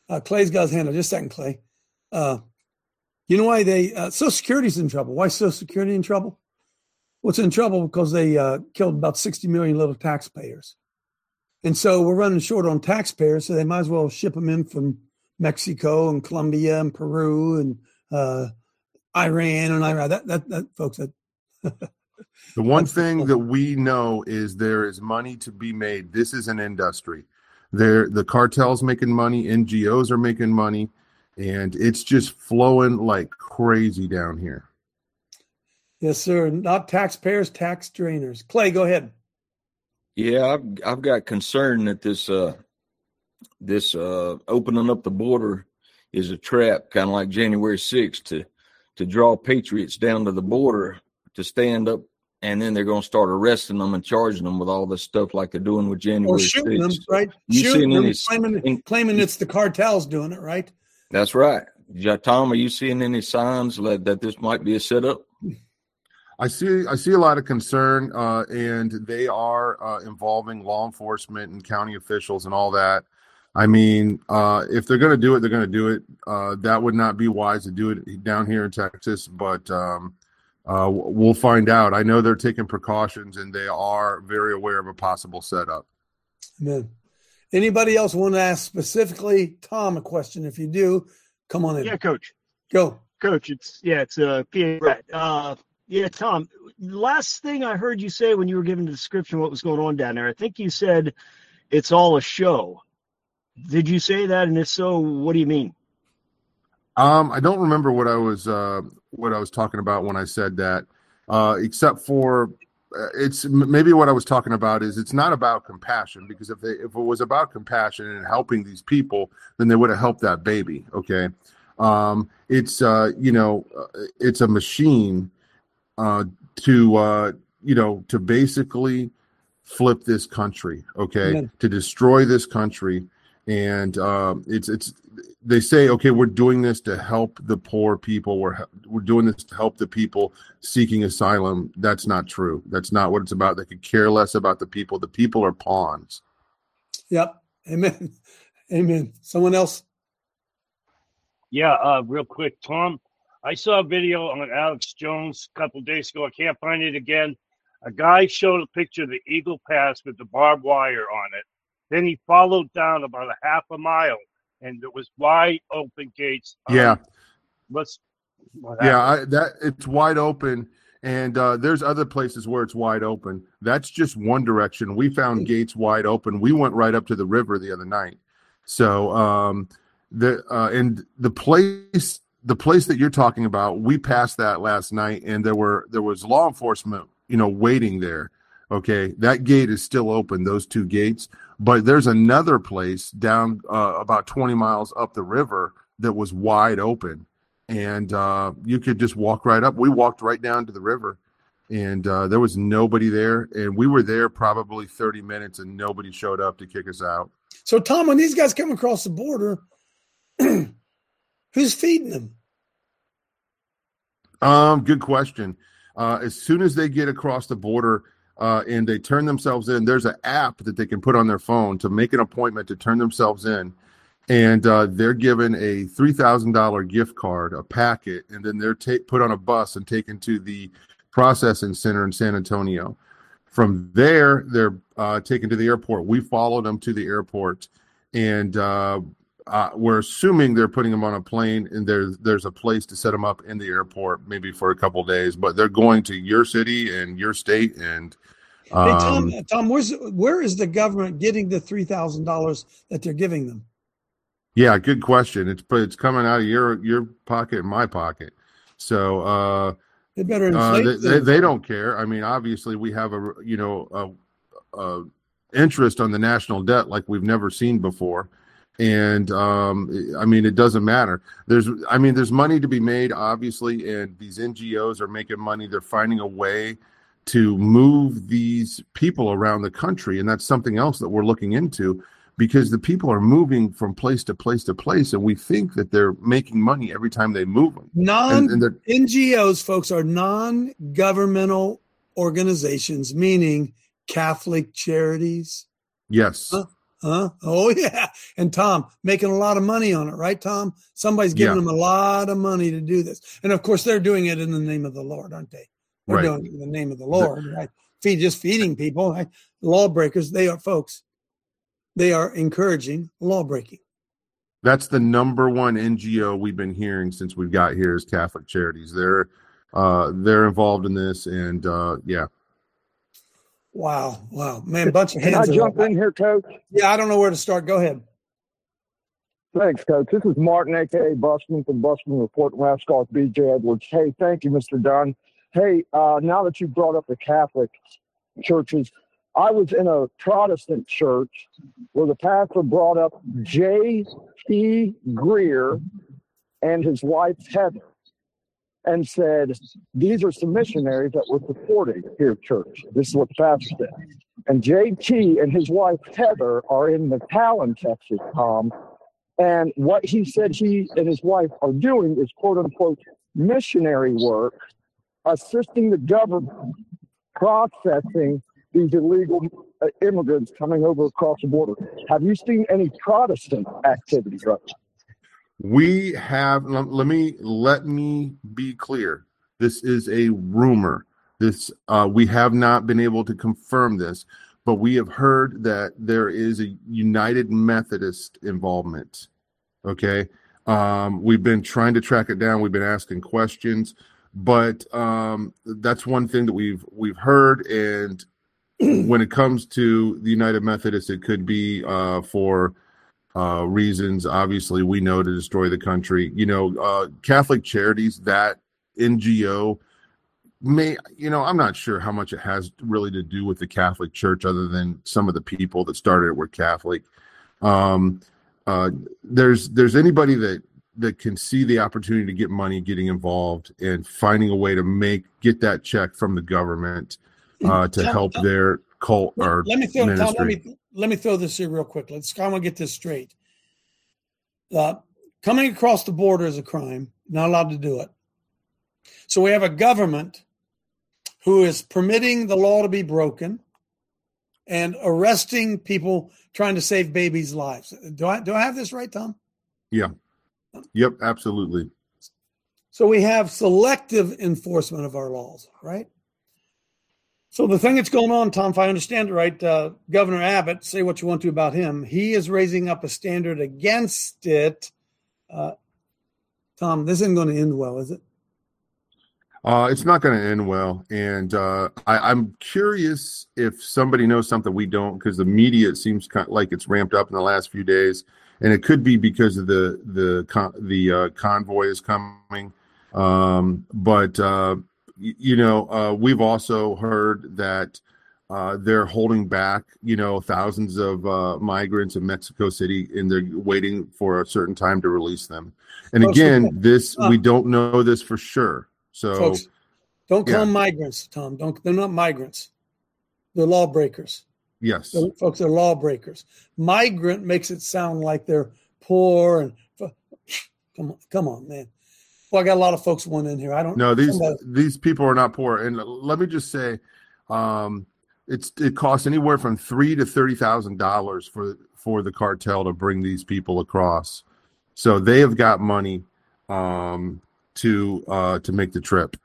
uh, Clay's got his hand up. Just a second, Clay. Uh, you know why they uh, Social Security's in trouble? Why Social Security in trouble? What's in trouble because they killed about 60 million little taxpayers. And so we're running short on taxpayers, so they might as well ship them in from Mexico and Colombia and Peru and Iran and Iraq. That, that, that folks, that, The one thing that we know is there is money to be made. This is an industry. There, the cartels making money, NGOs are making money, and it's just flowing like crazy down here. yes, sir. Not taxpayers, tax drainers. Clay, go ahead. Yeah, I've I've got concern that this uh this uh opening up the border is a trap, kind of like January 6th to to draw patriots down to the border to stand up and then they're going to start arresting them and charging them with all this stuff like they're doing with January Or shooting 6th. them, right? You shooting them, any claiming, claiming it's the cartels doing it, right? That's right. Tom, are you seeing any signs that, that this might be a setup? I see, I see a lot of concern, uh, and they are uh, involving law enforcement and county officials and all that. I mean, uh, if they're going to do it, they're going to do it. Uh, that would not be wise to do it down here in Texas, but um, uh, we'll find out. I know they're taking precautions and they are very aware of a possible setup. Amen. Anybody else want to ask specifically Tom a question? If you do, come on in. Yeah, coach. Go. Coach, it's yeah, it's uh PA Brett. Uh Yeah, Tom. Last thing I heard you say when you were giving the description of what was going on down there, I think you said it's all a show. Did you say that? And if so, what do you mean? Um, I don't remember what I was uh, what I was talking about when I said that, uh, except for uh, it's maybe what I was talking about is it's not about compassion because if they if it was about compassion and helping these people, then they would have helped that baby. Okay, um, it's uh, you know uh, it's a machine uh, to uh, you know to basically flip this country. Okay, Amen. to destroy this country, and um, it's it's they say okay we're doing this to help the poor people we're we're doing this to help the people seeking asylum that's not true that's not what it's about they could care less about the people the people are pawns Yep. Amen. Amen. Someone else? Yeah, uh, real quick, Tom. I saw a video on Alex Jones a couple days ago. I can't find it again. A guy showed a picture of the Eagle Pass with the barbed wire on it. Then he followed down about a half a mile, and there was wide open gates. Um, yeah. Let's. yeah? I, that it's wide open and uh, there's other places where it's wide open. That's just one direction. We found gates wide open. We went right up to the river the other night. So um the uh and the place the place that you're talking about we passed that last night and there were there was law enforcement you know waiting there. Okay? That gate is still open those two gates but there's another place down uh, about 20 miles up the river that was wide open and uh, you could just walk right up. We walked right down to the river, and uh, there was nobody there. And we were there probably 30 minutes, and nobody showed up to kick us out. So, Tom, when these guys come across the border, who's feeding them? Um, good question. Uh, as soon as they get across the border uh, and they turn themselves in, there's an app that they can put on their phone to make an appointment to turn themselves in. And uh, they're given a three thousand dollar gift card, a packet, and then they're ta- put on a bus and taken to the processing center in San Antonio. From there, they're uh, taken to the airport. We followed them to the airport, and uh, uh, we're assuming they're putting them on a plane, and there's there's a place to set them up in the airport, maybe for a couple days. But they're going to your city and your state, and hey, Tom, um, Tom, where's where is the government getting the three thousand dollars that they're giving them? yeah, good question. It's but it's coming out of your your pocket and my pocket. So uh, They better uh, they, they, they don't care. I mean, obviously, we have a you know a, a interest on the national debt like we've never seen before, and um, I mean, it doesn't matter. There's I mean, there's money to be made, obviously, and these NGOs are making money. They're finding a way to move these people around the country, and that's something else that we're looking into because the people are moving from place to place to place, and we think that they're making money every time they move them. Non And- and NGOs, folks, are non governmental organizations, meaning Catholic charities. Yes. Huh? Huh? Oh, yeah. And Tom, making a lot of money on it, right, Tom? Somebody's giving Yeah. them a lot of money to do this. And of course, they're doing it in the name of the Lord, aren't they? They're Right. doing it in the name of the Lord, right? Feed, just feeding people, right? Lawbreakers, they are, folks, they are encouraging lawbreaking. That's the number one NGO we've been hearing since we got here is Catholic Charities. They're uh, they're involved in this, and uh, yeah, Wow. Wow. Man, bunch of Can I hands. are jump up. in here, Coach? Yeah, I don't know where to start. Go ahead. Thanks, Coach. This is Martin, aka Busman from Busman Report and Last BJ Edwards. Hey, thank you, Mr. Dunn. Hey, uh, now that you brought up the Catholic churches, I was in a Protestant church where the pastor brought up J.P. Greer and his wife Heather and said, These are some missionaries that we're supporting here church. This is what the pastor said. And JT and his wife Heather are in McAllen, Texas, Tom. And what he said he and his wife are doing is quote unquote missionary work, assisting the government processing these illegal uh, immigrants coming over across the border. Have you seen any Protestant activities right we have. Let me let me be clear. This is a rumor. This uh, we have not been able to confirm this, but we have heard that there is a United Methodist involvement. Okay, um, we've been trying to track it down. We've been asking questions. But um, that's one thing that we've we've heard. And when it comes to the United Methodists, it could be uh, for uh, reasons. Obviously, we know to destroy the country. You know, uh, Catholic Charities, that NGO may you know i'm not sure how much it has really to do with the catholic church other than some of the people that started it were catholic um uh there's there's anybody that that can see the opportunity to get money getting involved and finding a way to make get that check from the government uh to Tom, help Tom, their cult or let me throw Tom, ministry. let me let me throw this here real quick. Let's I want to get this straight. Uh, coming across the border is a crime. Not allowed to do it. So we have a government who is permitting the law to be broken and arresting people trying to save babies' lives. Do I do I have this right, Tom? yeah yep absolutely So we have selective enforcement of our laws, right? So the thing that's going on, Tom, if I understand it right, uh, Governor Abbott, say what you want to about him, he is raising up a standard against it. Uh, Tom, this isn't going to end well, is it? Uh, it's not going to end well, and uh, I, I'm curious if somebody knows something we don't, because the media it seems kind of like it's ramped up in the last few days, and it could be because of the the con- the uh, convoy is coming. Um, but uh, y- you know, uh, we've also heard that uh, they're holding back, you know, thousands of uh, migrants in Mexico City, and they're waiting for a certain time to release them. And Folks, again, this uh, we don't know this for sure. So. Folks, don't call yeah. them migrants, Tom. Don't they're not migrants. They're lawbreakers. Yes. They're- folks, they're lawbreakers. Migrant makes it sound like they're poor and come on, come on, man. Well, I got a lot of folks one in here. I don't No, these somebody- these people are not poor. And let me just say, um, it's it costs anywhere from three to thirty thousand dollars for for the cartel to bring these people across. So they have got money um, to uh, to make the trip.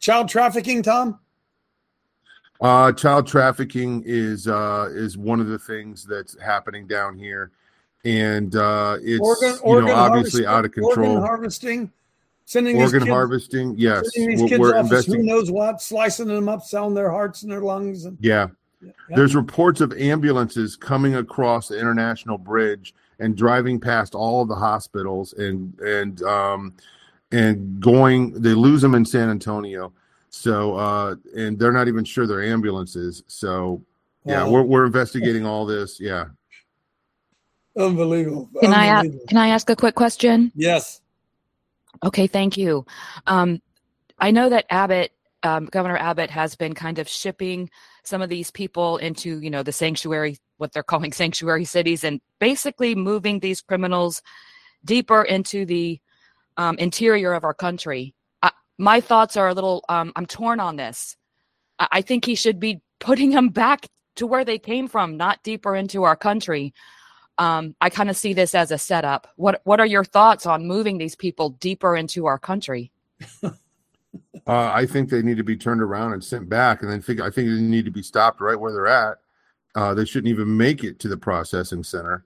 child trafficking, Tom. Uh, child trafficking is uh, is one of the things that's happening down here, and uh, it's Organ, you organ know obviously out of control. Organ harvesting, sending these Organ kids, harvesting, yes, we're, kids we're off as who knows what, slicing them up, selling their hearts and their lungs. And Yeah. Yeah. There's reports of ambulances coming across the international bridge and driving past all of the hospitals and and um and going they lose them in San Antonio. So uh and they're not even sure they're ambulances. So yeah, Wow. we're we're investigating all this. Yeah. unbelievable. Can I a- Unbelievable. can I ask a quick question? Yes. Okay, thank you. Um, I know that Abbott, um, Governor Abbott, has been kind of shipping some of these people into, you know, the sanctuary, what they're calling sanctuary cities, and basically moving these criminals deeper into the um, interior of our country. My thoughts are a little. Um, I'm torn on this. I, I think he should be putting them back to where they came from, not deeper into our country. Um, I kind of see this as a setup. What What are your thoughts on moving these people deeper into our country? Uh, I think they need to be turned around and sent back, and then I think they need to be stopped right where they're at. Uh, they shouldn't even make it to the processing center,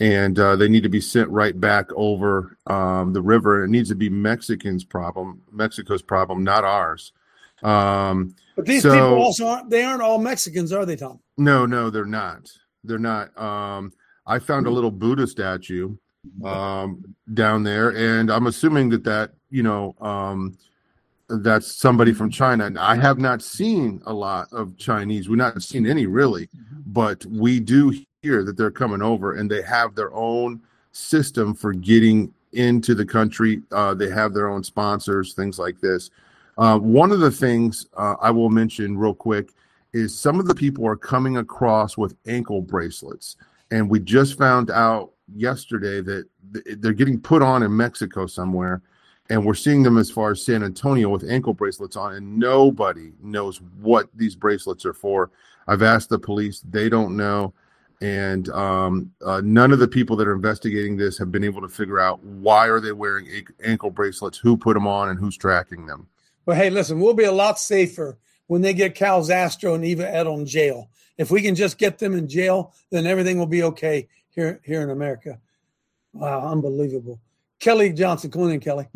and uh, they need to be sent right back over um, the river. It needs to be Mexicans' problem, Mexico's problem, not ours. Um, But these so- people also aren't. They aren't all Mexicans, are they, Tom? no, no, they're not. They're not. Um, I found a little Buddha statue um, down there, and I'm assuming that that you know um, that's somebody from China. And I have not seen a lot of Chinese. We've not seen any really, but we do hear that they're coming over, and they have their own system for getting into the country. Uh, they have their own sponsors, things like this. Uh, one of the things uh, I will mention real quick is some of the people are coming across with ankle bracelets. And we just found out yesterday that th- they're getting put on in Mexico somewhere. And we're seeing them as far as San Antonio with ankle bracelets on, and nobody knows what these bracelets are for. I've asked the police, they don't know. And um, uh, none of the people that are investigating this have been able to figure out why are they wearing a- ankle bracelets, who put them on, and who's tracking them. Well, hey, listen, we'll be a lot safer when they get Cal Zastrow and Eva Edl in jail. If we can just get them in jail, then everything will be okay here here in America. Wow, unbelievable. Kelly Johnson, come on in, Kelly.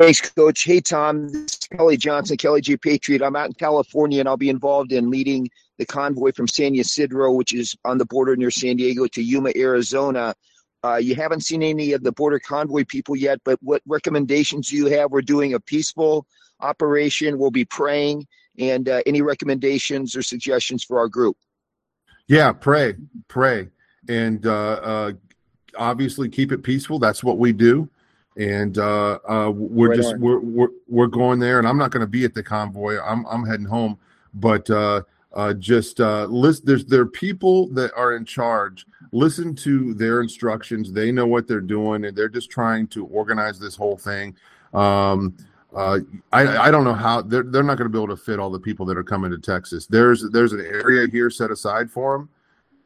Thanks, Coach. Hey, Tom. This Kelly Johnson, Kelly G. Patriot. I'm out in California and I'll be involved in leading the convoy from San Ysidro, which is on the border near San Diego, to Yuma, Arizona. Uh, you haven't seen any of the border convoy people yet, but what recommendations do you have? We're doing a peaceful operation. We'll be praying. And uh, any recommendations or suggestions for our group? Yeah, pray, pray, and uh, uh, obviously keep it peaceful. That's what we do, and uh, uh, we're Right just we're, we're we're going there. And I'm not going to be at the convoy. I'm I'm heading home, but uh, uh, just uh, list. There's there are people that are in charge. Listen to their instructions. They know what they're doing, and they're just trying to organize this whole thing. Um, uh, I I don't know how they're they're not going to be able to fit all the people that are coming to Texas. There's there's an area here set aside for them,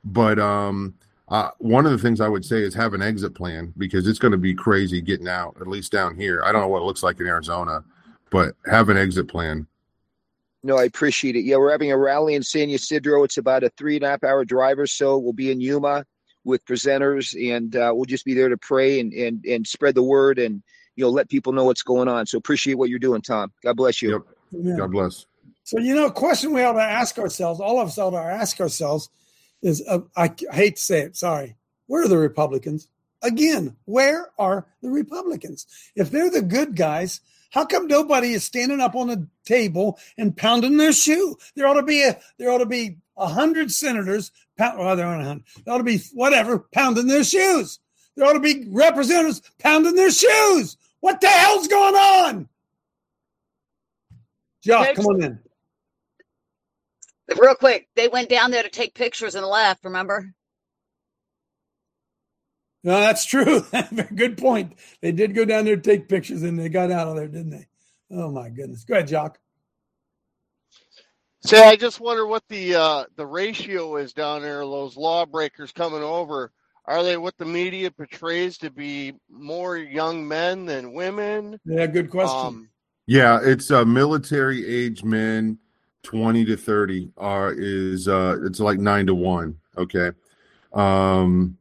but um, uh, one of the things I would say is have an exit plan because it's going to be crazy getting out. At least down here, I don't know what it looks like in Arizona, but have an exit plan. No, I appreciate it. Yeah, we're having a rally in San Ysidro. It's about a three and a half hour drive or so. We'll be in Yuma with presenters, and uh, we'll just be there to pray and, and and spread the word and you know let people know what's going on. So appreciate what you're doing, Tom. God bless you. Yeah. God bless. So, you know, a question we ought to ask ourselves, all of us ought to ask ourselves is uh, I, I hate to say it, sorry. Where are the Republicans? Again, where are the Republicans? If they're the good guys, how come nobody is standing up on the table and pounding their shoe? There ought to be a there ought to be a hundred senators pound well, there aren't a hundred. There ought to be whatever pounding their shoes. There ought to be representatives pounding their shoes. What the hell's going on? Jock, come on in. Real quick, they went down there to take pictures and left. Remember? No, that's true. Good point. They did go down there to take pictures and they got out of there, didn't they? Oh my goodness. Go ahead, Jock. Say, I just wonder what the uh, the ratio is down there. Those lawbreakers coming over, are they what the media portrays to be more young men than women? Yeah, good question. Um, Yeah, it's uh, military age men, twenty to thirty are is uh, it's like nine to one. Okay, um,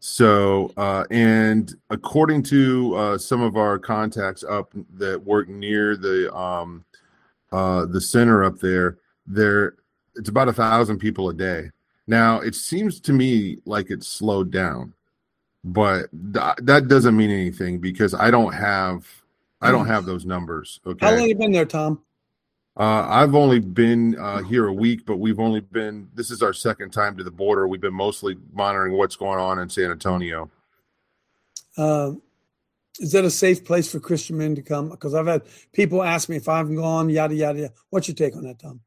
so uh, and according to uh, some of our contacts up that work near the um, uh, the center up there, there it's about a thousand people a day. Now it seems to me like it's slowed down, but th- that doesn't mean anything because I don't have I don't have those numbers. Okay. How long you been there, Tom? Uh, I've only been uh, here a week, but we've only been. This is our second time to the border. We've been mostly monitoring what's going on in San Antonio. Uh, is that a safe place for Christian men to come? Because I've had people ask me if I've gone, yada, yada, yada. What's your take on that, Tom?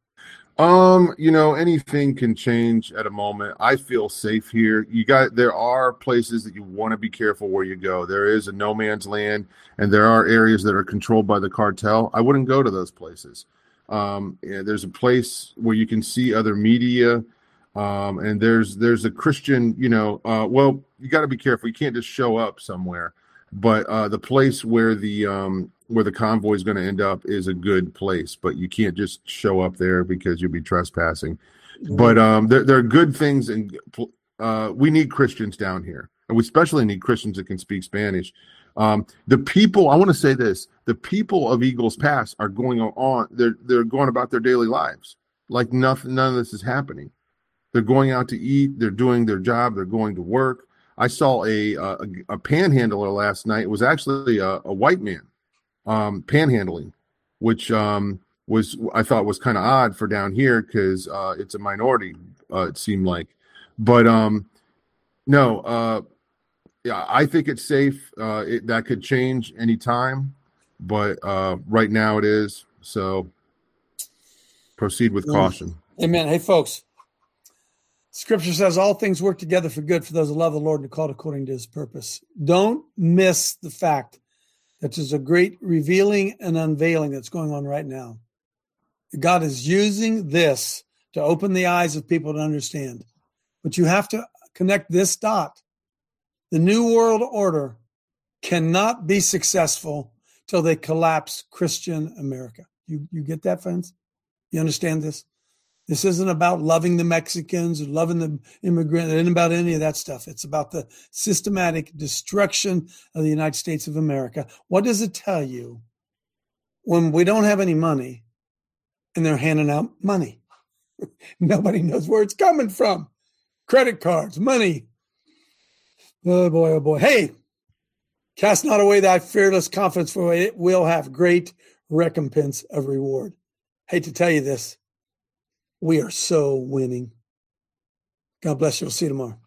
Um, you know, anything can change at a moment. I feel safe here. You got there are places that you want to be careful where you go. There is a no man's land, and there are areas that are controlled by the cartel. I wouldn't go to those places. Um, yeah, there's a place where you can see other media, um, and there's there's a Christian. You know, uh, well, you got to be careful. You can't just show up somewhere. But uh, the place where the um, where the convoy is going to end up is a good place, but you can't just show up there because you'll be trespassing. But um, there, there are good things, and uh, we need Christians down here, and we especially need Christians that can speak Spanish. Um, the people, I want to say this: the people of Eagles Pass are going on; they're they're going about their daily lives like nothing. None of this is happening. They're going out to eat. They're doing their job. They're going to work. I saw a a, a panhandler last night. It was actually a, a white man um, panhandling, which um, was I thought was kind of odd for down here because uh, it's a minority. Uh, it seemed like, but um, no, uh, yeah, I think it's safe. Uh, it, that could change anytime, but uh, right now it is. So proceed with caution. Amen. Hey, folks. Scripture says all things work together for good for those who love the Lord and are called according to his purpose. Don't miss the fact that there's a great revealing and unveiling that's going on right now. God is using this to open the eyes of people to understand. But you have to connect this dot. The New World Order cannot be successful till they collapse Christian America. You, you get that, friends? You understand this? This isn't about loving the Mexicans or loving the immigrant. It isn't about any of that stuff. It's about the systematic destruction of the United States of America. What does it tell you when we don't have any money and they're handing out money. Nobody knows where it's coming from. Credit cards, money. Oh boy, oh boy. Hey, cast not away thy fearless confidence, for it will have great recompense of reward. Hate to tell you this. We are so winning. God bless you. We'll see you tomorrow.